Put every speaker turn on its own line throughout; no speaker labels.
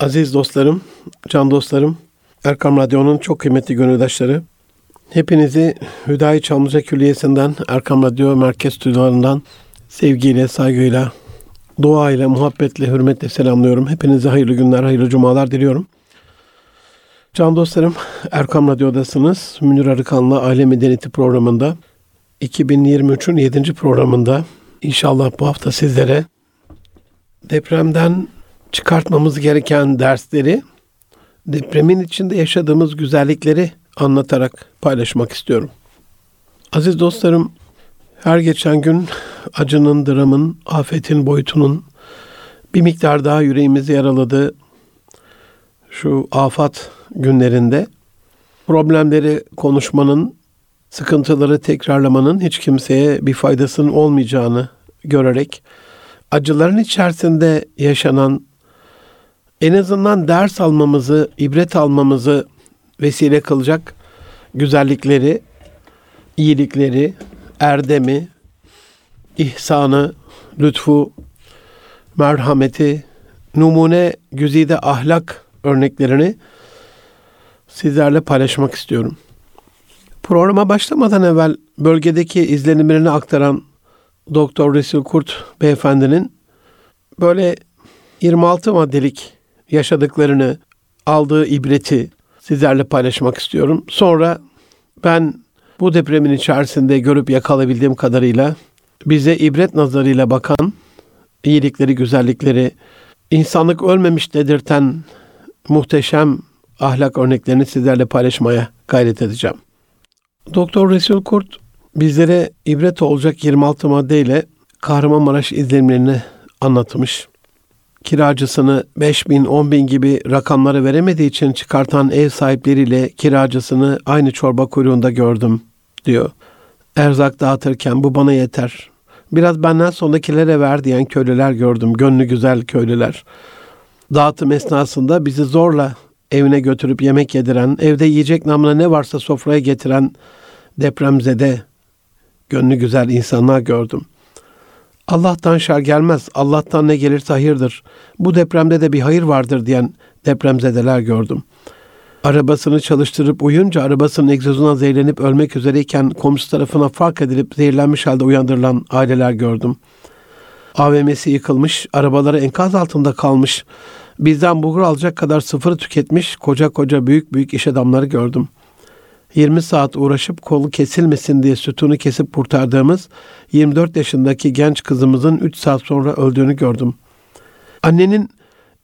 Aziz dostlarım, can dostlarım, Erkam Radyo'nun çok kıymetli gönüldaşları, hepinizi Hüdayi Çamlıca Külliyesi'nden, Erkam Radyo Merkez Stüdyolarından sevgiyle, saygıyla, duayla, muhabbetle, hürmetle selamlıyorum. Hepinize hayırlı günler, hayırlı cumalar diliyorum. Can dostlarım, Erkam Radyo'dasınız. Münir Arıkan'la Aile Medeniyeti programında 2023'ün 7. programında inşallah bu hafta sizlere depremden çıkartmamız gereken dersleri, depremin içinde yaşadığımız güzellikleri anlatarak paylaşmak istiyorum. Aziz dostlarım, her geçen gün acının, dramın, afetin boyutunun bir miktar daha yüreğimizi yaraladığı şu afat günlerinde problemleri konuşmanın, sıkıntıları tekrarlamanın hiç kimseye bir faydasının olmayacağını görerek acıların içerisinde yaşanan en azından ders almamızı, ibret almamızı vesile kılacak güzellikleri, iyilikleri, erdemi, ihsanı, lütfu, merhameti, numune güzide ahlak örneklerini sizlerle paylaşmak istiyorum. Programa başlamadan evvel bölgedeki izlenimlerini aktaran Doktor Resul Kurt beyefendinin böyle 26 maddelik yaşadıklarını, aldığı ibreti sizlerle paylaşmak istiyorum. Sonra ben bu depremin içerisinde görüp yakalayabildiğim kadarıyla bize ibret nazarıyla bakan, iyilikleri, güzellikleri, insanlık ölmemiş dedirten muhteşem ahlak örneklerini sizlerle paylaşmaya gayret edeceğim. Doktor Resul Kurt bizlere ibret olacak 26 maddeyle Kahramanmaraş izlenimlerini anlatmış. Kiracısını 5 bin, 10 bin gibi rakamları veremediği için çıkartan ev sahipleriyle kiracısını aynı çorba kuyruğunda gördüm diyor. Erzak dağıtırken bu bana yeter. Biraz benden sondakilere ver diyen köylüler gördüm. Gönlü güzel köylüler. Dağıtım esnasında bizi zorla evine götürüp yemek yediren, evde yiyecek namına ne varsa sofraya getiren depremzede gönlü güzel insanlar gördüm. Allah'tan şer gelmez, Allah'tan ne gelirse hayırdır. Bu depremde de bir hayır vardır diyen depremzedeler gördüm. Arabasını çalıştırıp uyunca arabasının egzozuna zehirlenip ölmek üzereyken komşu tarafına fark edilip zehirlenmiş halde uyandırılan aileler gördüm. AVM'si yıkılmış, arabaları enkaz altında kalmış, bizden bulgur alacak kadar sıfırı tüketmiş koca koca büyük büyük iş adamları gördüm.'' 20 saat uğraşıp kolu kesilmesin diye sütunu kesip kurtardığımız 24 yaşındaki genç kızımızın 3 saat sonra öldüğünü gördüm. Annenin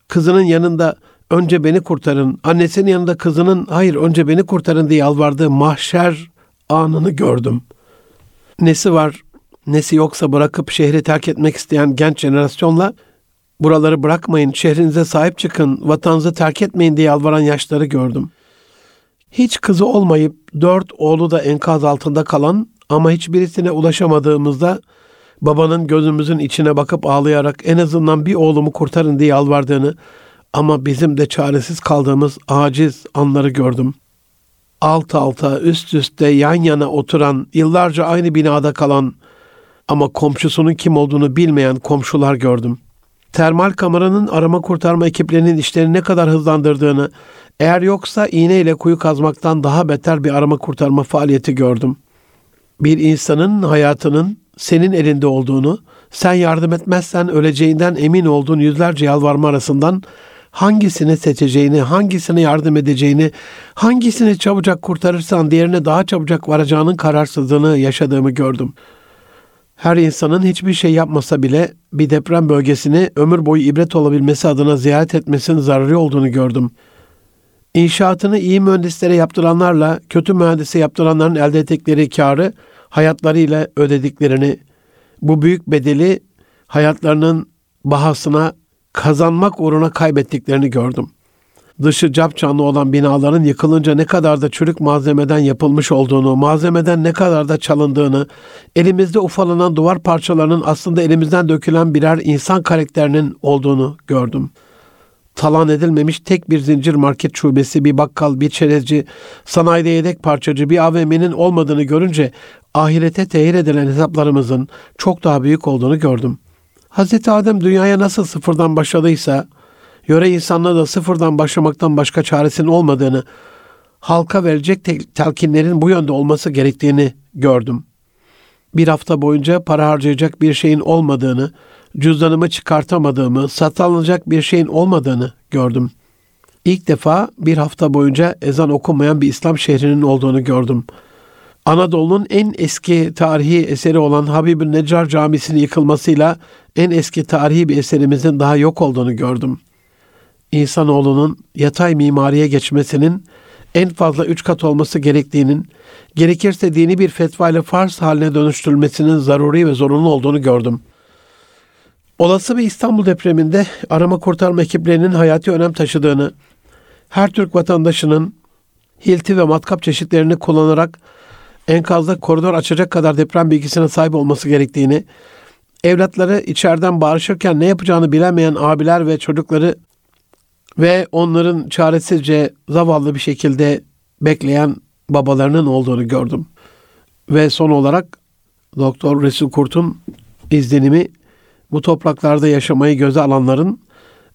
kızının yanında önce beni kurtarın, annesinin yanında kızının hayır önce beni kurtarın diye yalvardığı mahşer anını gördüm. Nesi var, nesi yoksa bırakıp şehri terk etmek isteyen genç jenerasyonla buraları bırakmayın, şehrinize sahip çıkın, vatanınızı terk etmeyin diye yalvaran yaşları gördüm.'' Hiç kızı olmayıp dört oğlu da enkaz altında kalan ama hiçbirisine ulaşamadığımızda babanın gözümüzün içine bakıp ağlayarak en azından bir oğlumu kurtarın diye yalvardığını ama bizim de çaresiz kaldığımız aciz anları gördüm. Alt alta, üst üste, yan yana oturan, yıllarca aynı binada kalan ama komşusunun kim olduğunu bilmeyen komşular gördüm. Termal kameranın arama kurtarma ekiplerinin işlerini ne kadar hızlandırdığını, eğer yoksa iğneyle kuyu kazmaktan daha beter bir arama kurtarma faaliyeti gördüm. Bir insanın hayatının senin elinde olduğunu, sen yardım etmezsen öleceğinden emin olduğun yüzlerce yalvarma arasından hangisini seçeceğini, hangisine yardım edeceğini, hangisini çabucak kurtarırsan diğerine daha çabucak varacağının kararsızlığını yaşadığımı gördüm. Her insanın hiçbir şey yapmasa bile bir deprem bölgesini ömür boyu ibret olabilmesi adına ziyaret etmesinin zararı olduğunu gördüm.'' İnşaatını iyi mühendislere yaptıranlarla kötü mühendise yaptıranların elde ettikleri karı hayatlarıyla ödediklerini, bu büyük bedeli hayatlarının bahasına kazanmak uğruna kaybettiklerini gördüm. Dışı capcanlı olan binaların yıkılınca ne kadar da çürük malzemeden yapılmış olduğunu, malzemeden ne kadar da çalındığını, elimizde ufalanan duvar parçalarının aslında elimizden dökülen birer insan karakterinin olduğunu gördüm.'' Talan edilmemiş tek bir zincir market şubesi, bir bakkal, bir çerezci, sanayide yedek parçacı, bir AVM'nin olmadığını görünce ahirete tehir edilen hesaplarımızın çok daha büyük olduğunu gördüm. Hz. Adem dünyaya nasıl sıfırdan başladıysa, yöre insanlığı da sıfırdan başlamaktan başka çaresinin olmadığını, halka verecek telkinlerin bu yönde olması gerektiğini gördüm. Bir hafta boyunca para harcayacak bir şeyin olmadığını, cüzdanımı çıkartamadığımı, satılacak bir şeyin olmadığını gördüm. İlk defa bir hafta boyunca ezan okunmayan bir İslam şehrinin olduğunu gördüm. Anadolu'nun en eski tarihi eseri olan Habibül Necar Camisi'nin yıkılmasıyla en eski tarihi bir eserimizin daha yok olduğunu gördüm. İnsanoğlunun yatay mimariye geçmesinin en fazla üç kat olması gerektiğinin, gerekirse dini bir fetva ile farz haline dönüştürülmesinin zaruri ve zorunlu olduğunu gördüm. Olası bir İstanbul depreminde arama kurtarma ekiplerinin hayati önem taşıdığını, her Türk vatandaşının hilti ve matkap çeşitlerini kullanarak enkazda koridor açacak kadar deprem bilgisine sahip olması gerektiğini, evlatları içeriden bağırışırken ne yapacağını bilemeyen abiler ve çocukları ve onların çaresizce zavallı bir şekilde bekleyen babalarının olduğunu gördüm. Ve son olarak Doktor Resul Kurt'un izlenimi bu topraklarda yaşamayı göze alanların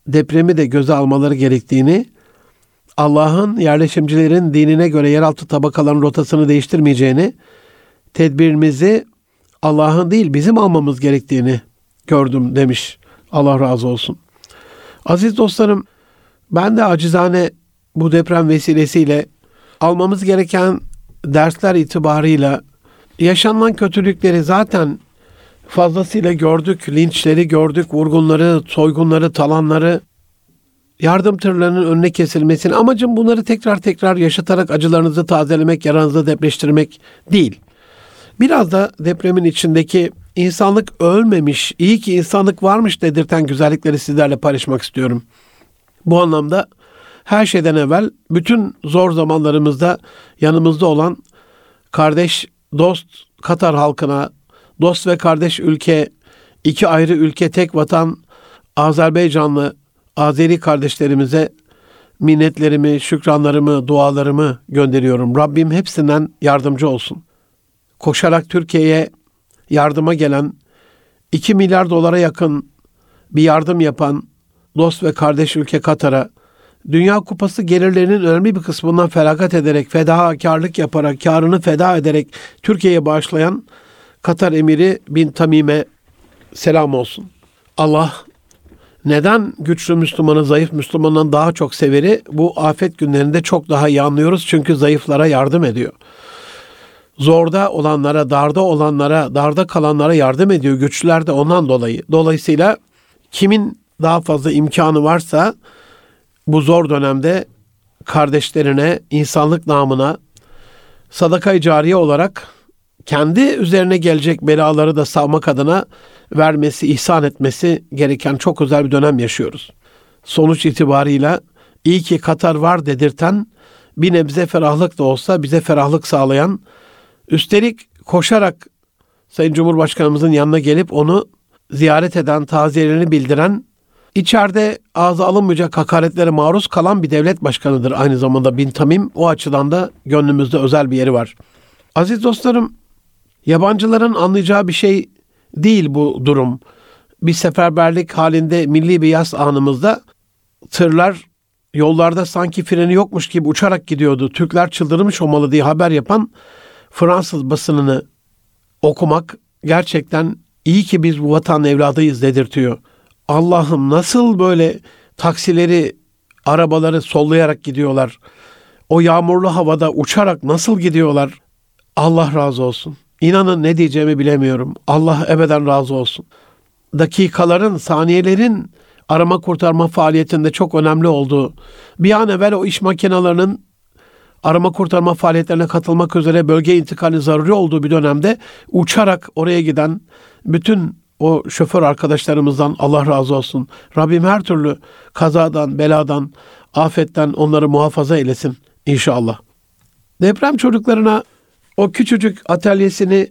depremi de göze almaları gerektiğini, Allah'ın yerleşimcilerin dinine göre yeraltı tabakaların rotasını değiştirmeyeceğini, tedbirimizi Allah'ın değil bizim almamız gerektiğini gördüm demiş. Allah razı olsun. Aziz dostlarım, ben de acizane bu deprem vesilesiyle almamız gereken dersler itibarıyla yaşanılan kötülükleri zaten fazlasıyla gördük. Linçleri gördük, vurgunları, soygunları, talanları, yardım tırlarının önüne kesilmesini. Amacım bunları tekrar tekrar yaşatarak acılarınızı tazelemek, yaranızı depreştirmek değil. Biraz da depremin içindeki insanlık ölmemiş, iyi ki insanlık varmış dedirten güzellikleri sizlerle paylaşmak istiyorum. Bu anlamda her şeyden evvel bütün zor zamanlarımızda yanımızda olan kardeş, dost Katar halkına, dost ve kardeş ülke, iki ayrı ülke tek vatan Azerbaycanlı Azeri kardeşlerimize minnetlerimi, şükranlarımı, dualarımı gönderiyorum. Rabbim hepsinden yardımcı olsun. Koşarak Türkiye'ye yardıma gelen 2 milyar dolara yakın bir yardım yapan dost ve kardeş ülke Katar'a Dünya Kupası gelirlerinin önemli bir kısmından feragat ederek, fedakarlık yaparak, karını feda ederek Türkiye'ye bağışlayan Katar Emiri bin Tamim'e selam olsun. Allah neden güçlü Müslümanı zayıf Müslümandan daha çok severi bu afet günlerinde çok daha iyi anlıyoruz. Çünkü zayıflara yardım ediyor. Zorda olanlara, darda olanlara, darda kalanlara yardım ediyor. Güçlüler de ondan dolayı. Dolayısıyla kimin daha fazla imkanı varsa bu zor dönemde kardeşlerine, insanlık namına sadaka cariye olarak kendi üzerine gelecek belaları da savmak adına vermesi, ihsan etmesi gereken çok özel bir dönem yaşıyoruz. Sonuç itibarıyla iyi ki Katar var dedirten bir nebze ferahlık da olsa bize ferahlık sağlayan, üstelik koşarak Sayın Cumhurbaşkanımızın yanına gelip onu ziyaret eden, taziyelerini bildiren, içeride ağza alınmayacak hakaretlere maruz kalan bir devlet başkanıdır aynı zamanda Bin Tamim. O açıdan da gönlümüzde özel bir yeri var. Aziz dostlarım, yabancıların anlayacağı bir şey değil bu durum. Bir seferberlik halinde milli bir yaz anımızda tırlar yollarda sanki freni yokmuş gibi uçarak gidiyordu. Türkler çıldırmış olmalı diye haber yapan Fransız basınını okumak gerçekten iyi ki biz bu vatan evladıyız dedirtiyor. Allah'ım nasıl böyle taksileri, arabaları sollayarak gidiyorlar. O yağmurlu havada uçarak nasıl gidiyorlar? Allah razı olsun. İnanın ne diyeceğimi bilemiyorum. Allah ebeden razı olsun. Dakikaların, saniyelerin arama kurtarma faaliyetinde çok önemli olduğu, bir an evvel o iş makinelerinin arama kurtarma faaliyetlerine katılmak üzere bölge intikali zaruri olduğu bir dönemde uçarak oraya giden bütün o şoför arkadaşlarımızdan Allah razı olsun. Rabbim her türlü kazadan, beladan, afetten onları muhafaza eylesin inşallah. Deprem çocuklarına o küçücük atölyesini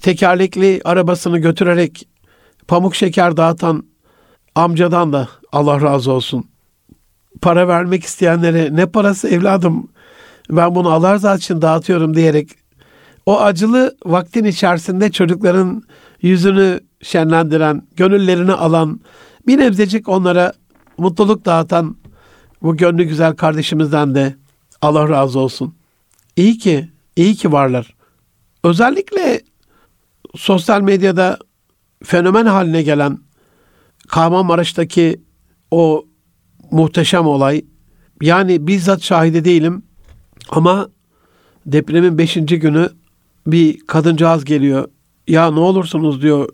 tekerlekli arabasını götürerek pamuk şeker dağıtan amcadan da Allah razı olsun. Para vermek isteyenlere ne parası evladım ben bunu Allah rızası için dağıtıyorum diyerek o acılı vaktin içerisinde çocukların yüzünü şenlendiren, gönüllerini alan, bir nebzecik onlara mutluluk dağıtan bu gönlü güzel kardeşimizden de Allah razı olsun. İyi ki, iyi ki varlar. Özellikle sosyal medyada fenomen haline gelen Kahramanmaraş'taki o muhteşem olay. Yani bizzat şahidi değilim ama depremin beşinci günü bir kadıncağız geliyor. Ya ne olursunuz diyor.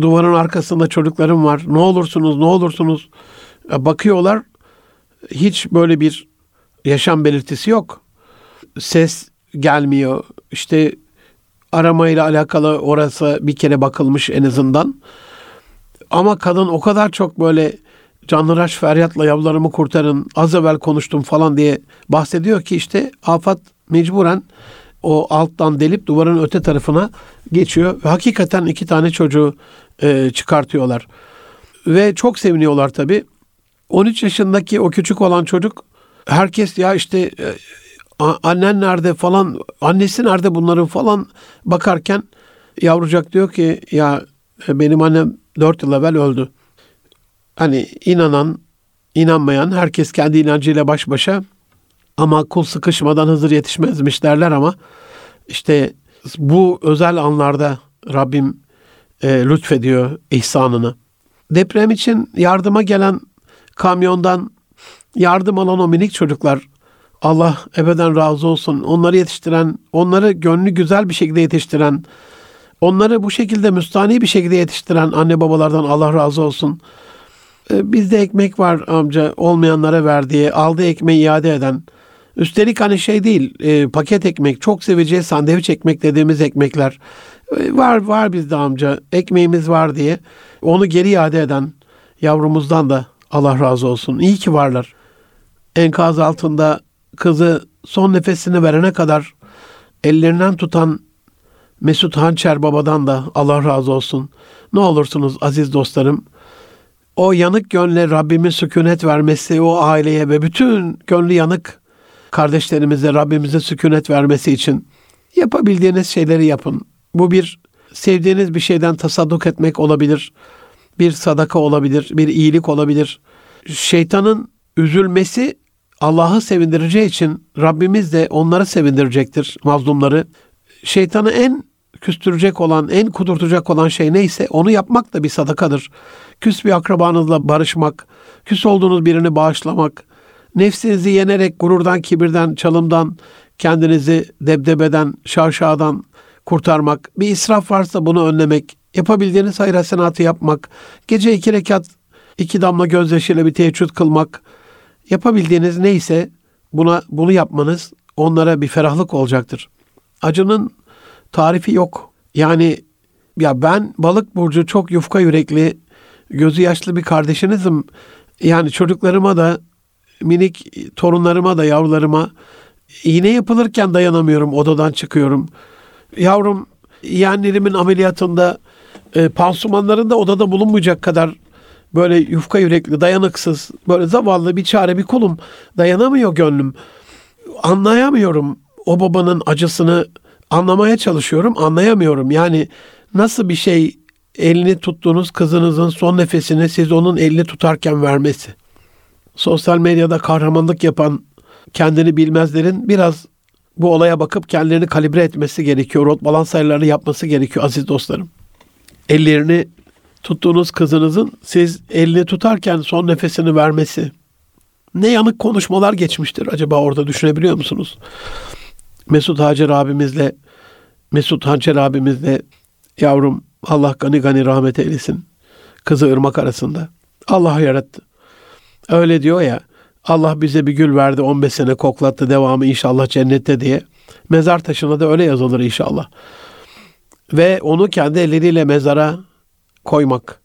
Duvarın arkasında çocuklarım var. Ne olursunuz, ne olursunuz. Bakıyorlar. Hiç böyle bir yaşam belirtisi yok. Ses gelmiyor. İşte aramayla alakalı orası bir kere bakılmış en azından. Ama kadın o kadar çok böyle canlıraş feryatla yavrularımı kurtarın, az evvel konuştum falan diye bahsediyor ki işte afat mecburen o alttan delip duvarın öte tarafına geçiyor. Ve hakikaten iki tane çocuğu e, çıkartıyorlar. Ve çok seviniyorlar tabii. 13 yaşındaki o küçük olan çocuk herkes ya işte e, annen nerede falan, annesi nerede bunların falan bakarken yavrucak diyor ki ya e, benim annem dört yıl evvel öldü. Hani inanan, inanmayan herkes kendi inancıyla baş başa ama kul sıkışmadan Hızır yetişmezmiş derler ama işte bu özel anlarda Rabbim e, lütfediyor ihsanını. Deprem için yardıma gelen kamyondan yardım alan o minik çocuklar Allah ebeden razı olsun. Onları yetiştiren, onları gönlü güzel bir şekilde yetiştiren, onları bu şekilde müstani bir şekilde yetiştiren anne babalardan Allah razı olsun. Ee, bizde ekmek var amca olmayanlara verdiği, aldığı ekmeği iade eden. Üstelik hani şey değil, e, paket ekmek, çok seveceği sandviç ekmek dediğimiz ekmekler. E, var var bizde amca, ekmeğimiz var diye. Onu geri iade eden yavrumuzdan da Allah razı olsun. İyi ki varlar. Enkaz altında kızı son nefesini verene kadar ellerinden tutan Mesut Hançer babadan da Allah razı olsun. Ne olursunuz aziz dostlarım. O yanık gönle Rabbimin sükunet vermesi o aileye ve bütün gönlü yanık kardeşlerimize Rabbimize sükunet vermesi için yapabildiğiniz şeyleri yapın. Bu bir sevdiğiniz bir şeyden tasadduk etmek olabilir. Bir sadaka olabilir, bir iyilik olabilir. Şeytanın üzülmesi Allah'ı sevindireceği için Rabbimiz de onları sevindirecektir mazlumları. Şeytanı en küstürecek olan, en kudurtacak olan şey neyse onu yapmak da bir sadakadır. Küs bir akrabanızla barışmak, küs olduğunuz birini bağışlamak, nefsinizi yenerek gururdan, kibirden, çalımdan, kendinizi debdebeden, şaşadan kurtarmak, bir israf varsa bunu önlemek, yapabildiğiniz hayır hasenatı yapmak, gece iki rekat, iki damla gözyaşıyla bir teheccüd kılmak, Yapabildiğiniz neyse buna bunu yapmanız onlara bir ferahlık olacaktır. Acının tarifi yok. Yani ya ben balık burcu çok yufka yürekli, gözü yaşlı bir kardeşinizim. Yani çocuklarıma da minik torunlarıma da yavrularıma iğne yapılırken dayanamıyorum odadan çıkıyorum. Yavrum yeğenlerimin ameliyatında e, pansumanlarında odada bulunmayacak kadar böyle yufka yürekli, dayanıksız, böyle zavallı bir çare bir kulum. Dayanamıyor gönlüm. Anlayamıyorum o babanın acısını anlamaya çalışıyorum, anlayamıyorum. Yani nasıl bir şey elini tuttuğunuz kızınızın son nefesini siz onun elini tutarken vermesi. Sosyal medyada kahramanlık yapan kendini bilmezlerin biraz bu olaya bakıp kendilerini kalibre etmesi gerekiyor. Rot balans sayılarını yapması gerekiyor aziz dostlarım. Ellerini tuttuğunuz kızınızın siz elini tutarken son nefesini vermesi ne yanık konuşmalar geçmiştir acaba orada düşünebiliyor musunuz? Mesut Hacer abimizle Mesut Hançer abimizle yavrum Allah gani gani rahmet eylesin. Kızı ırmak arasında. Allah yarattı. Öyle diyor ya Allah bize bir gül verdi 15 sene koklattı devamı inşallah cennette diye. Mezar taşına da öyle yazılır inşallah. Ve onu kendi elleriyle mezara koymak,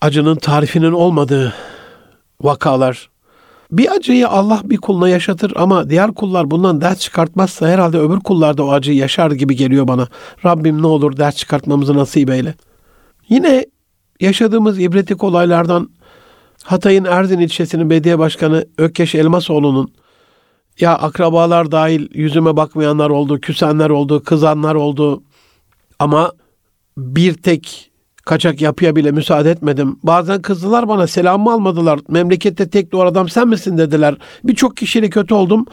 acının tarifinin olmadığı vakalar. Bir acıyı Allah bir kuluna yaşatır ama diğer kullar bundan ders çıkartmazsa herhalde öbür kullar da o acıyı yaşar gibi geliyor bana. Rabbim ne olur ders çıkartmamızı nasip eyle. Yine yaşadığımız ibretik olaylardan Hatay'ın Erzin ilçesinin belediye başkanı Ökkeş Elmasoğlu'nun ya akrabalar dahil yüzüme bakmayanlar oldu, küsenler oldu, kızanlar oldu ama bir tek kaçak yapıya bile müsaade etmedim. Bazen kızdılar bana selamımı almadılar. Memlekette tek doğru adam sen misin dediler. Birçok kişiyle kötü oldum.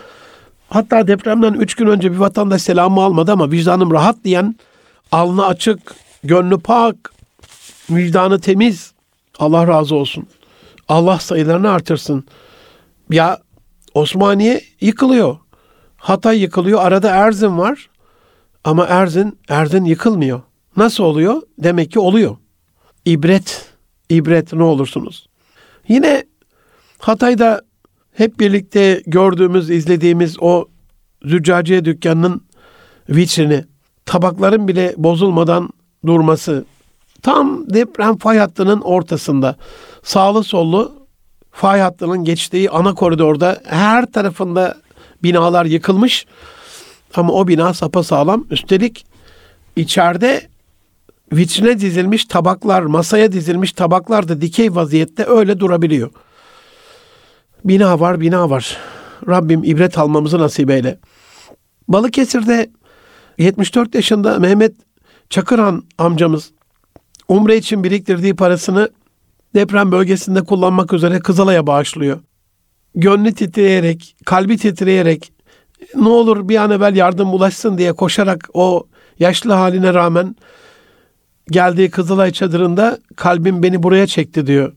Hatta depremden üç gün önce bir vatandaş selamımı almadı ama vicdanım rahat diyen alnı açık, gönlü pak, vicdanı temiz. Allah razı olsun. Allah sayılarını artırsın. Ya Osmaniye yıkılıyor. Hatay yıkılıyor. Arada Erzin var. Ama Erzin, Erzin yıkılmıyor. Nasıl oluyor? Demek ki oluyor. İbret, ibret ne olursunuz. Yine Hatay'da hep birlikte gördüğümüz, izlediğimiz o züccaciye dükkanının vitrini, tabakların bile bozulmadan durması, tam deprem fay hattının ortasında, sağlı sollu fay hattının geçtiği ana koridorda her tarafında binalar yıkılmış ama o bina sağlam. Üstelik içeride vitrine dizilmiş tabaklar, masaya dizilmiş tabaklar da dikey vaziyette öyle durabiliyor. Bina var, bina var. Rabbim ibret almamızı nasip eyle. Balıkesir'de 74 yaşında Mehmet Çakırhan amcamız Umre için biriktirdiği parasını deprem bölgesinde kullanmak üzere Kızılay'a bağışlıyor. Gönlü titreyerek, kalbi titreyerek ne olur bir an evvel yardım ulaşsın diye koşarak o yaşlı haline rağmen geldiği Kızılay çadırında kalbim beni buraya çekti diyor.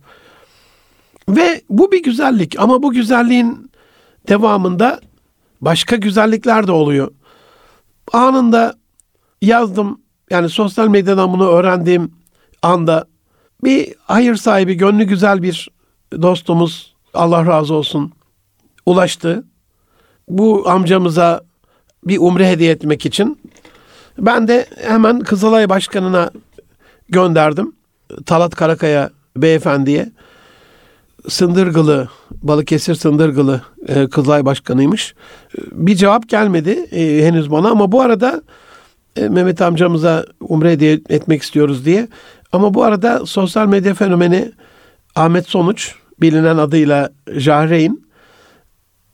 Ve bu bir güzellik ama bu güzelliğin devamında başka güzellikler de oluyor. Anında yazdım yani sosyal medyadan bunu öğrendiğim anda bir hayır sahibi, gönlü güzel bir dostumuz Allah razı olsun ulaştı. Bu amcamıza bir umre hediye etmek için ben de hemen Kızılay Başkanı'na gönderdim. Talat Karakaya beyefendiye. Sındırgılı, Balıkesir Sındırgılı e, Kızılay Başkanıymış. Bir cevap gelmedi e, henüz bana ama bu arada e, Mehmet amcamıza umre hediye etmek istiyoruz diye. Ama bu arada sosyal medya fenomeni Ahmet Sonuç, bilinen adıyla Jahreyn,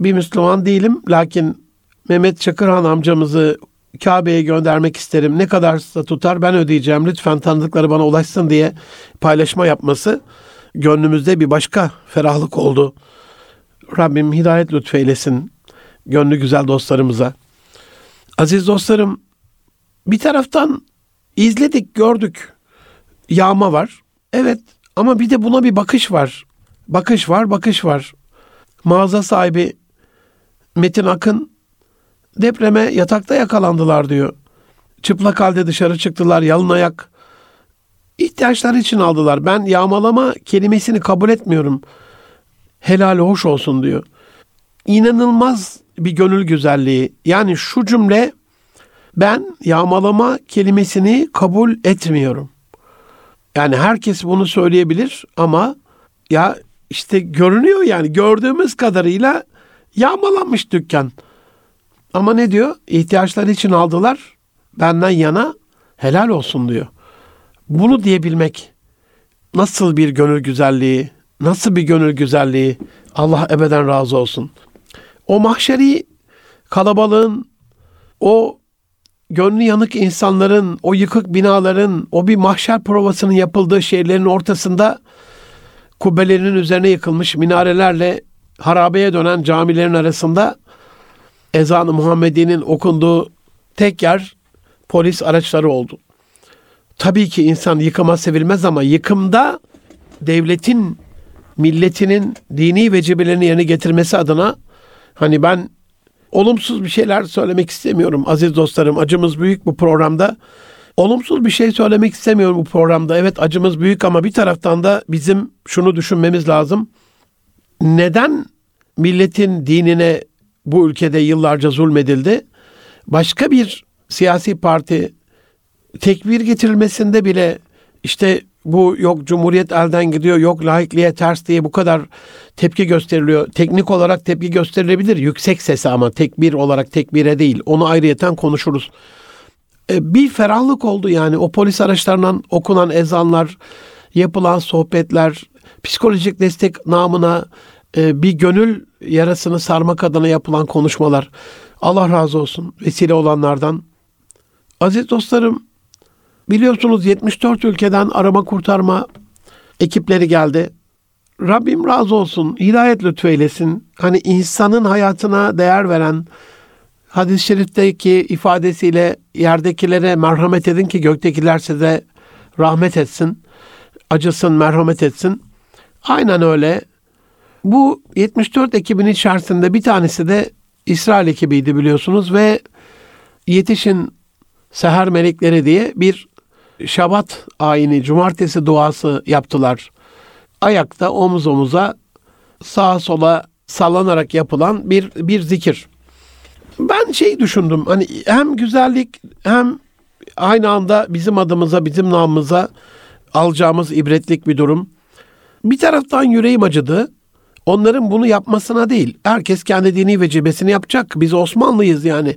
bir Müslüman değilim lakin Mehmet Çakırhan amcamızı Kabe'ye göndermek isterim. Ne kadarsa tutar ben ödeyeceğim. Lütfen tanıdıkları bana ulaşsın diye paylaşma yapması gönlümüzde bir başka ferahlık oldu. Rabbim hidayet lütfeylesin gönlü güzel dostlarımıza. Aziz dostlarım bir taraftan izledik, gördük. Yağma var. Evet ama bir de buna bir bakış var. Bakış var, bakış var. Mağaza sahibi Metin Akın depreme yatakta yakalandılar diyor. Çıplak halde dışarı çıktılar, yalın ayak. İhtiyaçları için aldılar. Ben yağmalama kelimesini kabul etmiyorum. Helal hoş olsun diyor. İnanılmaz bir gönül güzelliği. Yani şu cümle ben yağmalama kelimesini kabul etmiyorum. Yani herkes bunu söyleyebilir ama ya işte görünüyor yani gördüğümüz kadarıyla yağmalanmış dükkan. Ama ne diyor? İhtiyaçları için aldılar. Benden yana helal olsun diyor. Bunu diyebilmek nasıl bir gönül güzelliği, nasıl bir gönül güzelliği. Allah ebeden razı olsun. O mahşeri kalabalığın, o gönlü yanık insanların, o yıkık binaların, o bir mahşer provasının yapıldığı şehirlerin ortasında kubbelerinin üzerine yıkılmış minarelerle harabeye dönen camilerin arasında ezan-ı Muhammedi'nin okunduğu tek yer polis araçları oldu. Tabii ki insan yıkıma sevilmez ama yıkımda devletin, milletinin dini vecibelerini yerine getirmesi adına hani ben olumsuz bir şeyler söylemek istemiyorum aziz dostlarım. Acımız büyük bu programda. Olumsuz bir şey söylemek istemiyorum bu programda. Evet acımız büyük ama bir taraftan da bizim şunu düşünmemiz lazım. Neden milletin dinine bu ülkede yıllarca zulmedildi? Başka bir siyasi parti tekbir getirilmesinde bile işte bu yok cumhuriyet elden gidiyor, yok laikliğe ters diye bu kadar tepki gösteriliyor. Teknik olarak tepki gösterilebilir. Yüksek sesi ama tekbir olarak tekbire değil. Onu ayrıyeten konuşuruz. E, bir ferahlık oldu yani o polis araçlarından okunan ezanlar, yapılan sohbetler, psikolojik destek namına e, bir gönül yarasını sarmak adına yapılan konuşmalar. Allah razı olsun vesile olanlardan. Aziz dostlarım, Biliyorsunuz 74 ülkeden arama kurtarma ekipleri geldi. Rabbim razı olsun, hidayet lütfeylesin. Hani insanın hayatına değer veren, hadis-i şerifteki ifadesiyle yerdekilere merhamet edin ki göktekiler size rahmet etsin, acısın, merhamet etsin. Aynen öyle. Bu 74 ekibin içerisinde bir tanesi de İsrail ekibiydi biliyorsunuz ve Yetişin Seher Melekleri diye bir Şabat ayini, cumartesi duası yaptılar. Ayakta omuz omuza sağa sola sallanarak yapılan bir bir zikir. Ben şey düşündüm hani hem güzellik hem aynı anda bizim adımıza, bizim namımıza alacağımız ibretlik bir durum. Bir taraftan yüreğim acıdı. Onların bunu yapmasına değil. Herkes kendi dini vecibesini yapacak. Biz Osmanlıyız yani.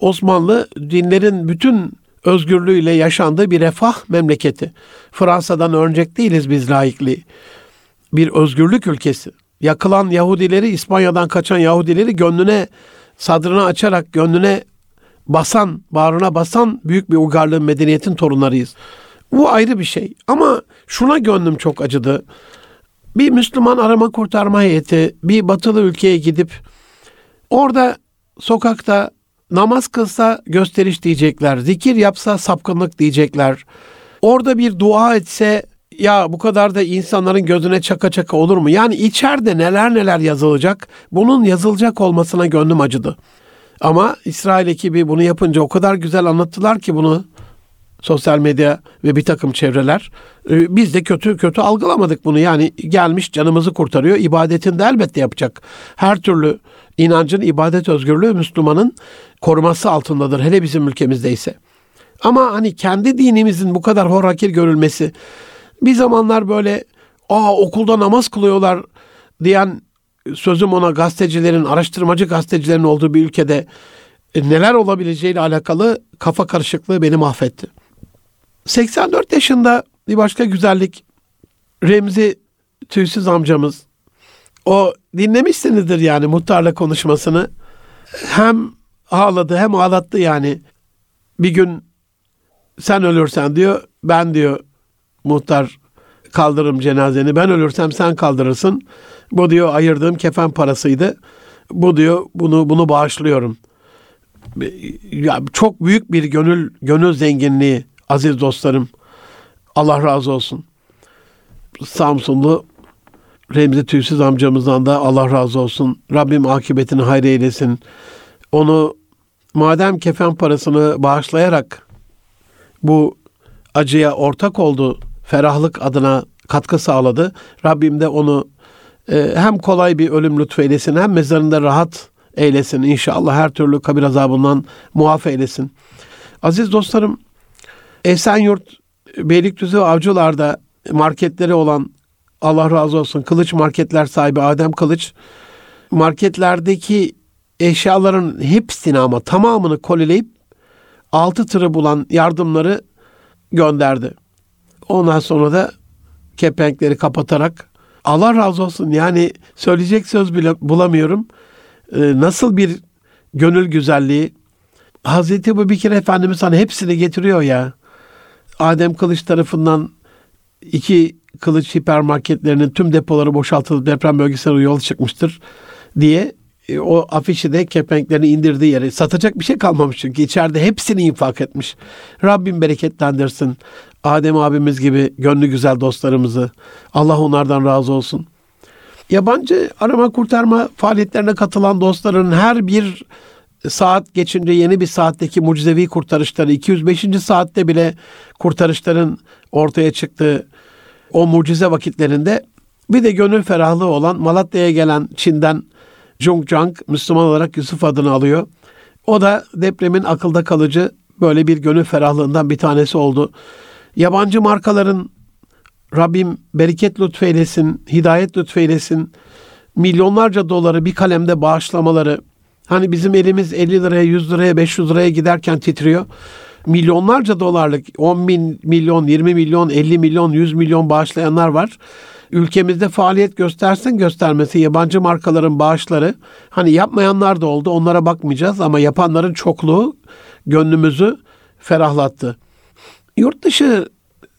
Osmanlı dinlerin bütün özgürlüğüyle yaşandığı bir refah memleketi. Fransa'dan örnek değiliz biz laikliği. Bir özgürlük ülkesi. Yakılan Yahudileri, İspanya'dan kaçan Yahudileri gönlüne, sadrını açarak gönlüne basan, bağrına basan büyük bir uygarlığın medeniyetin torunlarıyız. Bu ayrı bir şey. Ama şuna gönlüm çok acıdı. Bir Müslüman arama kurtarma heyeti bir batılı ülkeye gidip orada sokakta namaz kılsa gösteriş diyecekler, zikir yapsa sapkınlık diyecekler. Orada bir dua etse ya bu kadar da insanların gözüne çaka çaka olur mu? Yani içeride neler neler yazılacak? Bunun yazılacak olmasına gönlüm acıdı. Ama İsrail ekibi bunu yapınca o kadar güzel anlattılar ki bunu sosyal medya ve bir takım çevreler. Ee, biz de kötü kötü algılamadık bunu. Yani gelmiş canımızı kurtarıyor. İbadetini de elbette yapacak. Her türlü inancın ibadet özgürlüğü Müslümanın koruması altındadır. Hele bizim ülkemizde ise. Ama hani kendi dinimizin bu kadar horakir görülmesi bir zamanlar böyle aa okulda namaz kılıyorlar diyen sözüm ona gazetecilerin, araştırmacı gazetecilerin olduğu bir ülkede e, neler olabileceğiyle alakalı kafa karışıklığı beni mahvetti. 84 yaşında bir başka güzellik Remzi Tüysüz amcamız. O dinlemişsinizdir yani muhtarla konuşmasını. Hem ağladı hem ağlattı yani. Bir gün sen ölürsen diyor ben diyor muhtar kaldırırım cenazeni. Ben ölürsem sen kaldırırsın. Bu diyor ayırdığım kefen parasıydı. Bu diyor bunu bunu bağışlıyorum. Ya çok büyük bir gönül gönül zenginliği aziz dostlarım. Allah razı olsun. Samsunlu Remzi Tüysüz amcamızdan da Allah razı olsun. Rabbim akıbetini hayır eylesin. Onu madem kefen parasını bağışlayarak bu acıya ortak oldu, ferahlık adına katkı sağladı. Rabbim de onu e, hem kolay bir ölüm lütfeylesin hem mezarında rahat eylesin. İnşallah her türlü kabir azabından muaf eylesin. Aziz dostlarım, Esenyurt, Beylikdüzü ve Avcılar'da marketleri olan Allah razı olsun Kılıç Marketler sahibi Adem Kılıç marketlerdeki eşyaların hepsini ama tamamını kolileyip altı tırı bulan yardımları gönderdi. Ondan sonra da kepenkleri kapatarak Allah razı olsun yani söyleyecek söz bile bulamıyorum. Ee, nasıl bir gönül güzelliği. Hazreti Ebu Bekir Efendimiz sana hepsini getiriyor ya. Adem Kılıç tarafından iki kılıç hipermarketlerinin tüm depoları boşaltılıp deprem bölgesine yol çıkmıştır diye e, o afişi de kepenklerini indirdiği yere satacak bir şey kalmamış çünkü içeride hepsini infak etmiş. Rabbim bereketlendirsin. Adem abimiz gibi gönlü güzel dostlarımızı. Allah onlardan razı olsun. Yabancı arama kurtarma faaliyetlerine katılan dostların her bir saat geçince yeni bir saatteki mucizevi kurtarışları 205. saatte bile kurtarışların ortaya çıktığı o mucize vakitlerinde bir de gönül ferahlığı olan Malatya'ya gelen Çin'den Jung Jang Müslüman olarak Yusuf adını alıyor. O da depremin akılda kalıcı böyle bir gönül ferahlığından bir tanesi oldu. Yabancı markaların Rabbim bereket lütfeylesin, hidayet lütfeylesin. Milyonlarca doları bir kalemde bağışlamaları. Hani bizim elimiz 50 liraya, 100 liraya, 500 liraya giderken titriyor. Milyonlarca dolarlık 10 bin milyon, 20 milyon, 50 milyon, 100 milyon bağışlayanlar var. Ülkemizde faaliyet göstersin göstermesi yabancı markaların bağışları hani yapmayanlar da oldu onlara bakmayacağız ama yapanların çokluğu gönlümüzü ferahlattı. Yurt dışı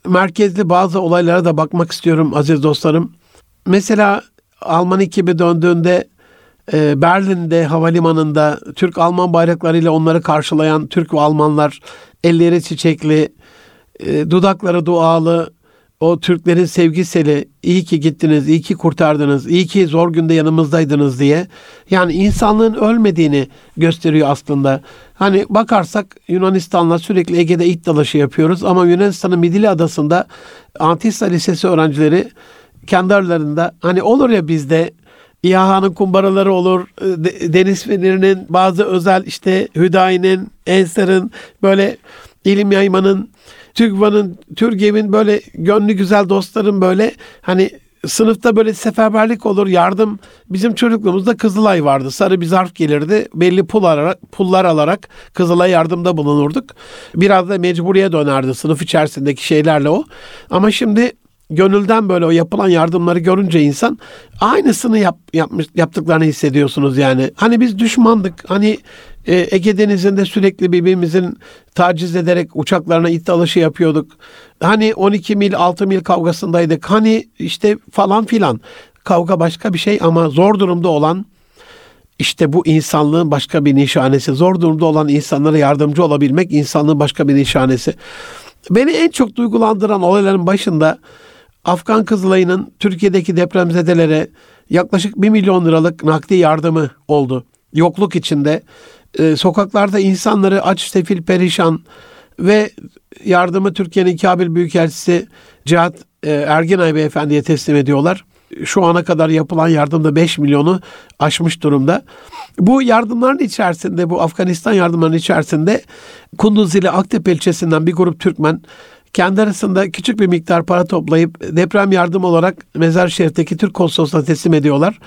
merkezli bazı olaylara da bakmak istiyorum aziz dostlarım. Mesela Alman ekibi döndüğünde e, Berlin'de havalimanında Türk-Alman bayraklarıyla onları karşılayan Türk ve Almanlar elleri çiçekli, e, dudakları dualı, o Türklerin sevgiseli, iyi ki gittiniz, iyi ki kurtardınız, iyi ki zor günde yanımızdaydınız diye. Yani insanlığın ölmediğini gösteriyor aslında. Hani bakarsak Yunanistan'la sürekli Ege'de it dalaşı yapıyoruz ama Yunanistan'ın Midilli Adası'nda Antissa Lisesi öğrencileri kendi aralarında hani olur ya bizde İHA'nın kumbaraları olur, Deniz Feneri'nin bazı özel işte Hüdayi'nin, Ensar'ın böyle ilim yaymanın TÜGVA'nın, TÜRGEV'in böyle gönlü güzel dostların böyle hani sınıfta böyle seferberlik olur, yardım. Bizim çocukluğumuzda Kızılay vardı. Sarı bir zarf gelirdi. Belli pul alarak, pullar alarak Kızılay yardımda bulunurduk. Biraz da mecburiye dönerdi sınıf içerisindeki şeylerle o. Ama şimdi gönülden böyle o yapılan yardımları görünce insan aynısını yap, yapmış yaptıklarını hissediyorsunuz yani. Hani biz düşmandık. Hani e, Ege Denizi'nde sürekli birbirimizin taciz ederek uçaklarına it dalışı yapıyorduk. Hani 12 mil 6 mil kavgasındaydık. Hani işte falan filan. Kavga başka bir şey ama zor durumda olan işte bu insanlığın başka bir nişanesi. Zor durumda olan insanlara yardımcı olabilmek insanlığın başka bir nişanesi. Beni en çok duygulandıran olayların başında Afgan Kızılayı'nın Türkiye'deki depremzedelere yaklaşık 1 milyon liralık nakdi yardımı oldu. Yokluk içinde e, sokaklarda insanları aç, sefil, perişan ve yardımı Türkiye'nin Kabil Büyükelçisi Cihat e, Erginay Beyefendi'ye teslim ediyorlar. Şu ana kadar yapılan yardımda 5 milyonu aşmış durumda. Bu yardımların içerisinde, bu Afganistan yardımlarının içerisinde Kunduz ile Aktepe ilçesinden bir grup Türkmen kendi arasında küçük bir miktar para toplayıp deprem yardım olarak Mezar Şerif'teki Türk konsolosluğuna teslim ediyorlar.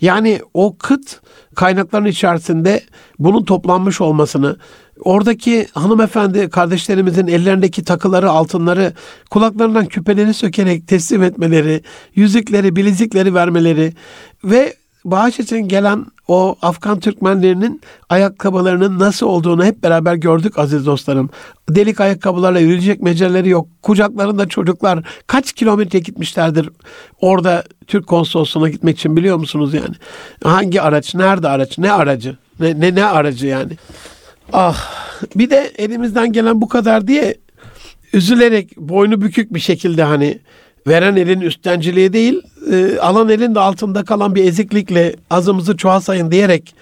Yani o kıt kaynakların içerisinde bunun toplanmış olmasını, oradaki hanımefendi kardeşlerimizin ellerindeki takıları, altınları, kulaklarından küpeleri sökerek teslim etmeleri, yüzükleri, bilezikleri vermeleri ve için gelen o Afgan Türkmenlerinin ayakkabılarının nasıl olduğunu hep beraber gördük aziz dostlarım. Delik ayakkabılarla yürüyecek meceleri yok. Kucaklarında çocuklar kaç kilometre gitmişlerdir orada Türk konsolosluğuna gitmek için biliyor musunuz yani? Hangi araç, nerede araç, ne aracı, ne, ne, ne aracı yani? Ah bir de elimizden gelen bu kadar diye üzülerek boynu bükük bir şekilde hani veren elin üsttenciliği değil, e, alan elin de altında kalan bir eziklikle azımızı çoğalsayın diyerek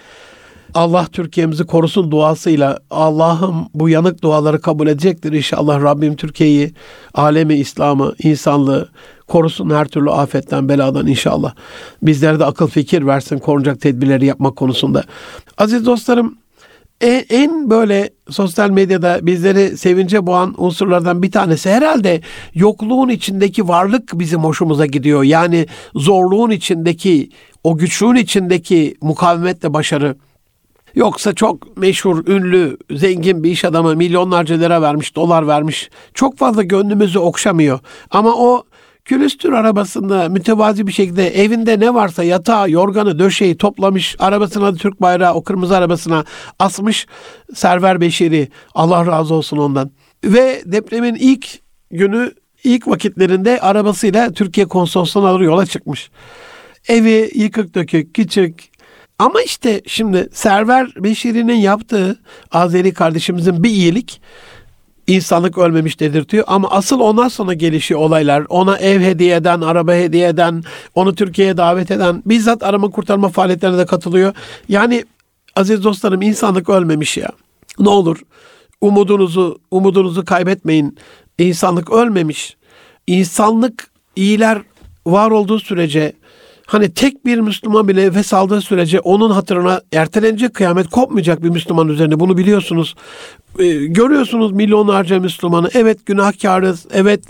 Allah Türkiye'mizi korusun duasıyla Allah'ım bu yanık duaları kabul edecektir inşallah Rabbim Türkiye'yi, alemi İslam'ı, insanlığı korusun her türlü afetten, beladan inşallah. Bizlere de akıl fikir versin korunacak tedbirleri yapmak konusunda. Aziz dostlarım en, en böyle sosyal medyada bizleri sevince boğan unsurlardan bir tanesi herhalde yokluğun içindeki varlık bizim hoşumuza gidiyor. Yani zorluğun içindeki, o güçlüğün içindeki mukavemetle başarı. Yoksa çok meşhur, ünlü, zengin bir iş adamı milyonlarca lira vermiş, dolar vermiş. Çok fazla gönlümüzü okşamıyor. Ama o külüstür arabasında mütevazi bir şekilde evinde ne varsa yatağı, yorganı, döşeği toplamış, arabasına Türk bayrağı o kırmızı arabasına asmış Server Beşiri. Allah razı olsun ondan. Ve depremin ilk günü, ilk vakitlerinde arabasıyla Türkiye konsolosluğuna alır yola çıkmış. Evi yıkık dökük, küçük, ama işte şimdi Server Beşiri'nin yaptığı Azeri kardeşimizin bir iyilik insanlık ölmemiş dedirtiyor. Ama asıl ondan sonra gelişiyor olaylar. Ona ev hediye eden, araba hediye eden, onu Türkiye'ye davet eden, bizzat arama kurtarma faaliyetlerine de katılıyor. Yani aziz dostlarım insanlık ölmemiş ya. Ne olur umudunuzu umudunuzu kaybetmeyin. İnsanlık ölmemiş. İnsanlık iyiler var olduğu sürece hani tek bir Müslüman bile nefes aldığı sürece onun hatırına ertelenecek kıyamet kopmayacak bir Müslüman üzerine. Bunu biliyorsunuz. Ee, görüyorsunuz milyonlarca Müslümanı. Evet günahkarız. Evet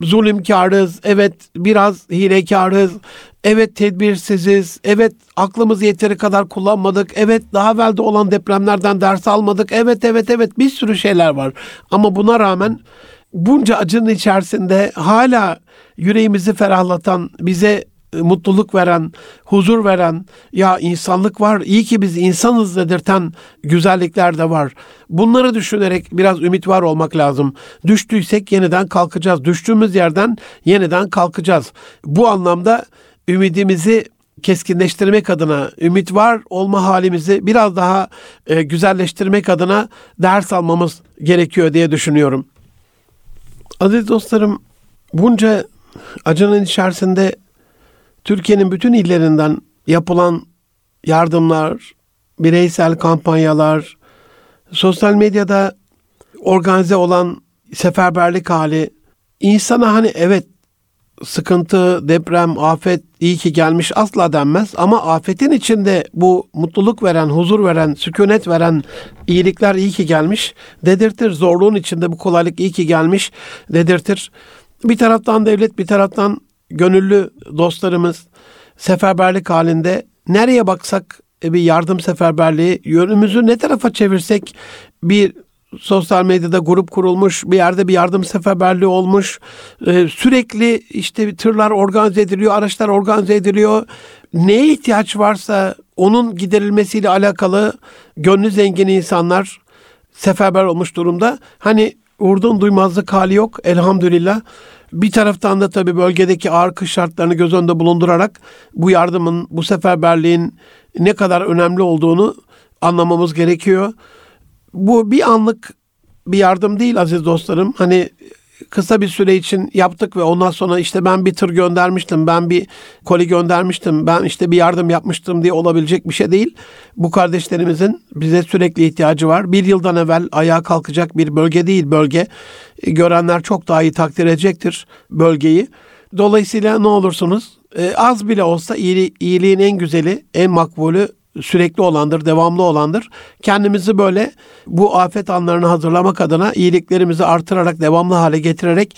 zulümkarız. Evet biraz hilekarız. Evet tedbirsiziz. Evet aklımız yeteri kadar kullanmadık. Evet daha evvelde olan depremlerden ders almadık. Evet evet evet bir sürü şeyler var. Ama buna rağmen bunca acının içerisinde hala yüreğimizi ferahlatan, bize mutluluk veren, huzur veren, ya insanlık var, iyi ki biz insanız dedirten güzellikler de var. Bunları düşünerek biraz ümit var olmak lazım. Düştüysek yeniden kalkacağız. Düştüğümüz yerden yeniden kalkacağız. Bu anlamda ümidimizi keskinleştirmek adına, ümit var olma halimizi biraz daha e, güzelleştirmek adına ders almamız gerekiyor diye düşünüyorum. Aziz dostlarım, bunca acının içerisinde Türkiye'nin bütün illerinden yapılan yardımlar, bireysel kampanyalar, sosyal medyada organize olan seferberlik hali insana hani evet sıkıntı, deprem, afet iyi ki gelmiş asla denmez. Ama afetin içinde bu mutluluk veren, huzur veren, sükunet veren iyilikler iyi ki gelmiş dedirtir. Zorluğun içinde bu kolaylık iyi ki gelmiş dedirtir. Bir taraftan devlet, bir taraftan gönüllü dostlarımız seferberlik halinde nereye baksak e, bir yardım seferberliği yönümüzü ne tarafa çevirsek bir sosyal medyada grup kurulmuş, bir yerde bir yardım seferberliği olmuş. Ee, sürekli işte tırlar organize ediliyor, araçlar organize ediliyor. Neye ihtiyaç varsa onun giderilmesiyle alakalı gönlü zengin insanlar seferber olmuş durumda. Hani vurdun duymazlık hali yok elhamdülillah. Bir taraftan da tabii bölgedeki ağır kış şartlarını göz önünde bulundurarak bu yardımın, bu seferberliğin ne kadar önemli olduğunu anlamamız gerekiyor bu bir anlık bir yardım değil aziz dostlarım. Hani kısa bir süre için yaptık ve ondan sonra işte ben bir tır göndermiştim, ben bir koli göndermiştim, ben işte bir yardım yapmıştım diye olabilecek bir şey değil. Bu kardeşlerimizin bize sürekli ihtiyacı var. Bir yıldan evvel ayağa kalkacak bir bölge değil bölge. E, görenler çok daha iyi takdir edecektir bölgeyi. Dolayısıyla ne olursunuz e, az bile olsa iyili, iyiliğin en güzeli, en makbulü sürekli olandır, devamlı olandır. Kendimizi böyle bu afet anlarını hazırlamak adına iyiliklerimizi artırarak, devamlı hale getirerek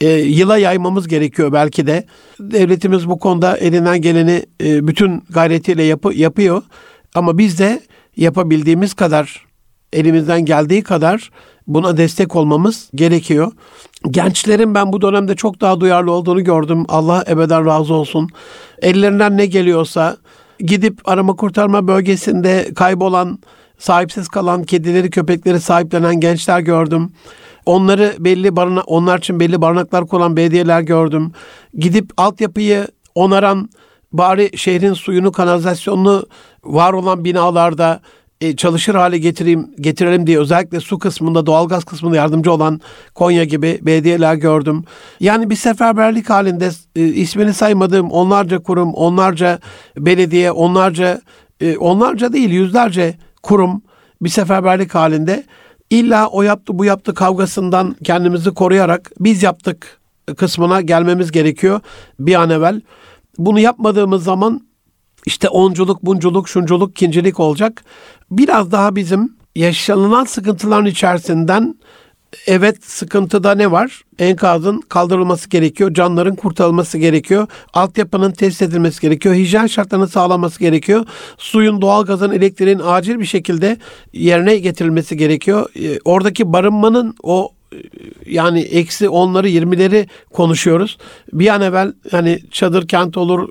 e, yıla yaymamız gerekiyor belki de. Devletimiz bu konuda elinden geleni e, bütün gayretiyle yapı, yapıyor. Ama biz de yapabildiğimiz kadar, elimizden geldiği kadar buna destek olmamız gerekiyor. Gençlerin ben bu dönemde çok daha duyarlı olduğunu gördüm. Allah ebeden razı olsun. Ellerinden ne geliyorsa gidip arama kurtarma bölgesinde kaybolan, sahipsiz kalan kedileri, köpekleri sahiplenen gençler gördüm. Onları belli barına, onlar için belli barınaklar kuran belediyeler gördüm. Gidip altyapıyı onaran bari şehrin suyunu, kanalizasyonunu var olan binalarda e, çalışır hale getireyim, getirelim diye özellikle su kısmında, doğalgaz kısmında yardımcı olan Konya gibi belediyeler gördüm. Yani bir seferberlik halinde e, ismini saymadığım onlarca kurum, onlarca belediye, onlarca e, onlarca değil yüzlerce kurum bir seferberlik halinde illa o yaptı bu yaptı kavgasından kendimizi koruyarak biz yaptık kısmına gelmemiz gerekiyor bir an evvel. Bunu yapmadığımız zaman işte onculuk, bunculuk, şunculuk, kincilik olacak. Biraz daha bizim yaşanılan sıkıntıların içerisinden evet sıkıntıda ne var? Enkazın kaldırılması gerekiyor, canların kurtarılması gerekiyor, altyapının test edilmesi gerekiyor, hijyen şartlarının sağlanması gerekiyor, suyun, doğalgazın, elektriğin acil bir şekilde yerine getirilmesi gerekiyor. E, oradaki barınmanın o yani eksi onları yirmileri konuşuyoruz. Bir an evvel hani çadır kent olur,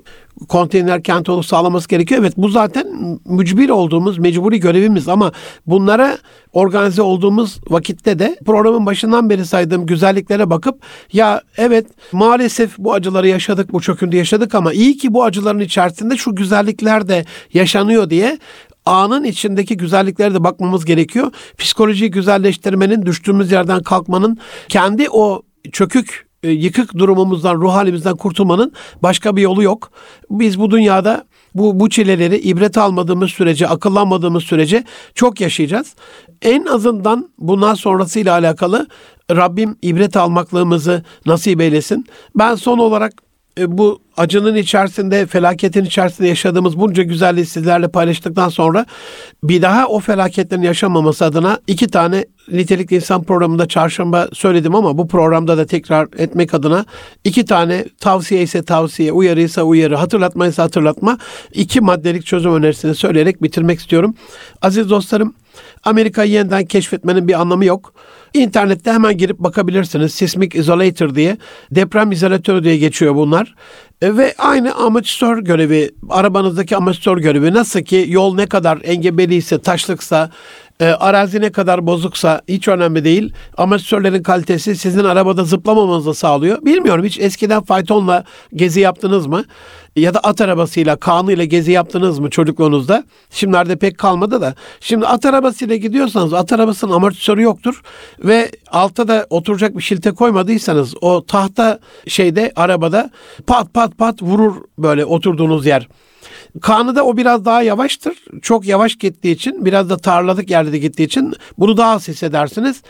konteyner kent olur sağlaması gerekiyor. Evet bu zaten mücbir olduğumuz mecburi görevimiz ama bunlara organize olduğumuz vakitte de programın başından beri saydığım güzelliklere bakıp ya evet maalesef bu acıları yaşadık, bu çöküntü yaşadık ama iyi ki bu acıların içerisinde şu güzellikler de yaşanıyor diye anın içindeki güzelliklere de bakmamız gerekiyor. Psikolojiyi güzelleştirmenin, düştüğümüz yerden kalkmanın, kendi o çökük e, yıkık durumumuzdan, ruh halimizden kurtulmanın başka bir yolu yok. Biz bu dünyada bu bu çileleri ibret almadığımız sürece, akıllanmadığımız sürece çok yaşayacağız. En azından bundan sonrasıyla alakalı Rabbim ibret almaklığımızı nasip eylesin. Ben son olarak e, bu acının içerisinde, felaketin içerisinde yaşadığımız bunca güzelliği sizlerle paylaştıktan sonra bir daha o felaketlerin yaşanmaması adına iki tane nitelikli insan programında çarşamba söyledim ama bu programda da tekrar etmek adına iki tane tavsiye ise tavsiye, uyarı ise uyarı, hatırlatma ise hatırlatma iki maddelik çözüm önerisini söyleyerek bitirmek istiyorum. Aziz dostlarım, Amerika'yı yeniden keşfetmenin bir anlamı yok. İnternette hemen girip bakabilirsiniz. Sismic Isolator diye. Deprem izolatörü diye geçiyor bunlar. E, ve aynı amatör görevi, arabanızdaki amatör görevi nasıl ki yol ne kadar engebeliyse, taşlıksa, e, arazi ne kadar bozuksa hiç önemli değil. Amatörlerin kalitesi sizin arabada zıplamamanızı sağlıyor. Bilmiyorum hiç eskiden faytonla gezi yaptınız mı? Ya da at arabasıyla, kanıyla gezi yaptınız mı çocukluğunuzda? Şimdilerde pek kalmadı da. Şimdi at arabasıyla gidiyorsanız at arabasının amortisörü yoktur. Ve altta da oturacak bir şilte koymadıysanız o tahta şeyde arabada pat pat pat vurur böyle oturduğunuz yer. Kanı'da o biraz daha yavaştır. Çok yavaş gittiği için biraz da tarladık yerde gittiği için bunu daha az hissedersiniz.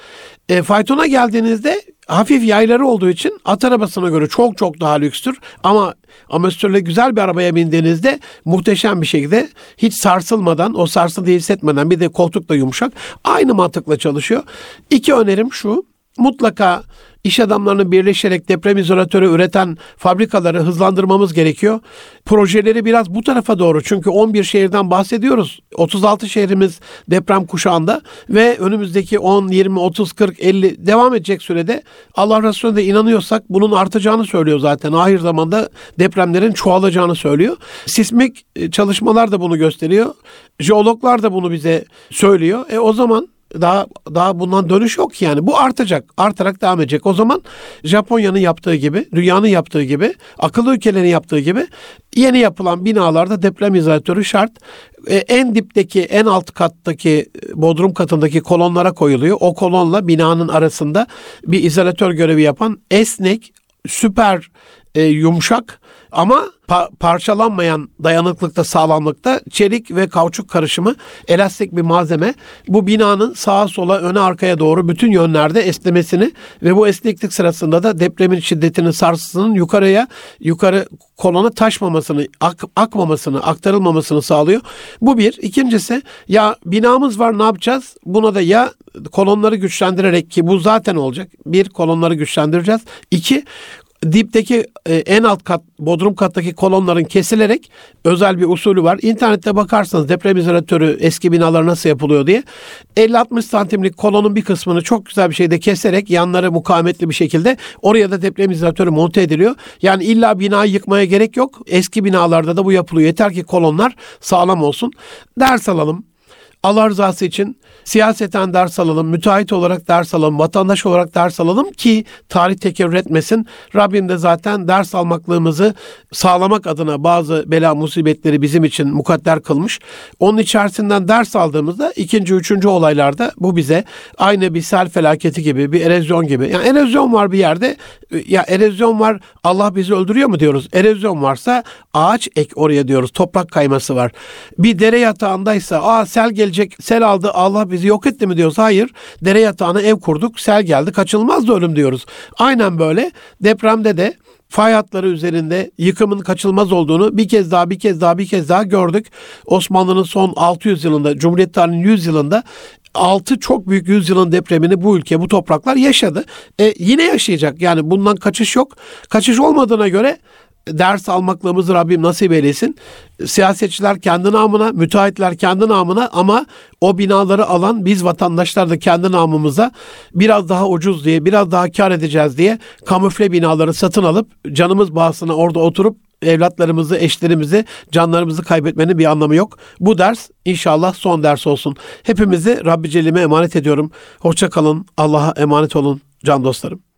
E, faytona geldiğinizde hafif yayları olduğu için at arabasına göre çok çok daha lükstür. Ama amatörle güzel bir arabaya bindiğinizde muhteşem bir şekilde hiç sarsılmadan, o sarsıntıyı hissetmeden bir de koltuk da yumuşak. Aynı mantıkla çalışıyor. İki önerim şu. Mutlaka iş adamlarının birleşerek deprem izolatörü üreten fabrikaları hızlandırmamız gerekiyor. Projeleri biraz bu tarafa doğru çünkü 11 şehirden bahsediyoruz. 36 şehrimiz deprem kuşağında ve önümüzdeki 10, 20, 30, 40, 50 devam edecek sürede Allah Resulü'ne inanıyorsak bunun artacağını söylüyor zaten. Ahir zamanda depremlerin çoğalacağını söylüyor. Sismik çalışmalar da bunu gösteriyor. Jeologlar da bunu bize söylüyor. E o zaman daha daha bundan dönüş yok yani. Bu artacak. Artarak devam edecek. O zaman Japonya'nın yaptığı gibi, dünyanın yaptığı gibi, akıllı ülkelerin yaptığı gibi yeni yapılan binalarda deprem izolatörü şart. Ee, en dipteki, en alt kattaki bodrum katındaki kolonlara koyuluyor. O kolonla binanın arasında bir izolatör görevi yapan esnek, süper e, yumuşak ama pa- parçalanmayan dayanıklıkta, sağlamlıkta çelik ve kauçuk karışımı elastik bir malzeme. Bu binanın sağa sola, öne arkaya doğru bütün yönlerde esnemesini ve bu esneklik sırasında da depremin şiddetinin sarsısının yukarıya, yukarı kolona taşmamasını, ak- akmamasını, aktarılmamasını sağlıyor. Bu bir. İkincisi ya binamız var ne yapacağız? Buna da ya kolonları güçlendirerek ki bu zaten olacak. Bir kolonları güçlendireceğiz. İki dipteki e, en alt kat bodrum kattaki kolonların kesilerek özel bir usulü var. İnternette bakarsanız deprem izolatörü eski binalar nasıl yapılıyor diye 50-60 santimlik kolonun bir kısmını çok güzel bir şekilde keserek yanları mukavemetli bir şekilde oraya da deprem izolatörü monte ediliyor. Yani illa binayı yıkmaya gerek yok. Eski binalarda da bu yapılıyor. Yeter ki kolonlar sağlam olsun. Ders alalım. Allah rızası için siyaseten ders alalım, müteahhit olarak ders alalım, vatandaş olarak ders alalım ki tarih tekerrür etmesin. Rabbim de zaten ders almaklığımızı sağlamak adına bazı bela musibetleri bizim için mukadder kılmış. Onun içerisinden ders aldığımızda ikinci, üçüncü olaylarda bu bize aynı bir sel felaketi gibi, bir erozyon gibi. Yani erozyon var bir yerde, ya erozyon var Allah bizi öldürüyor mu diyoruz. Erozyon varsa ağaç ek oraya diyoruz. Toprak kayması var. Bir dere yatağındaysa aa sel gelecek, sel aldı Allah bizi yok etti mi diyoruz. Hayır. Dere yatağına ev kurduk. Sel geldi. Kaçılmaz da ölüm diyoruz. Aynen böyle. Depremde de fay hatları üzerinde yıkımın kaçılmaz olduğunu bir kez daha bir kez daha bir kez daha gördük. Osmanlı'nın son 600 yılında, Cumhuriyet tarihinin 100 yılında 6 çok büyük yüzyılın depremini bu ülke, bu topraklar yaşadı. E, yine yaşayacak. Yani bundan kaçış yok. Kaçış olmadığına göre ders almaklığımızı Rabbim nasip eylesin. Siyasetçiler kendi namına, müteahhitler kendi namına ama o binaları alan biz vatandaşlar da kendi namımıza biraz daha ucuz diye, biraz daha kar edeceğiz diye kamufle binaları satın alıp canımız bahsına orada oturup evlatlarımızı, eşlerimizi, canlarımızı kaybetmenin bir anlamı yok. Bu ders inşallah son ders olsun. Hepimizi Rabbi Celle'ime emanet ediyorum. Hoşça kalın. Allah'a emanet olun can dostlarım.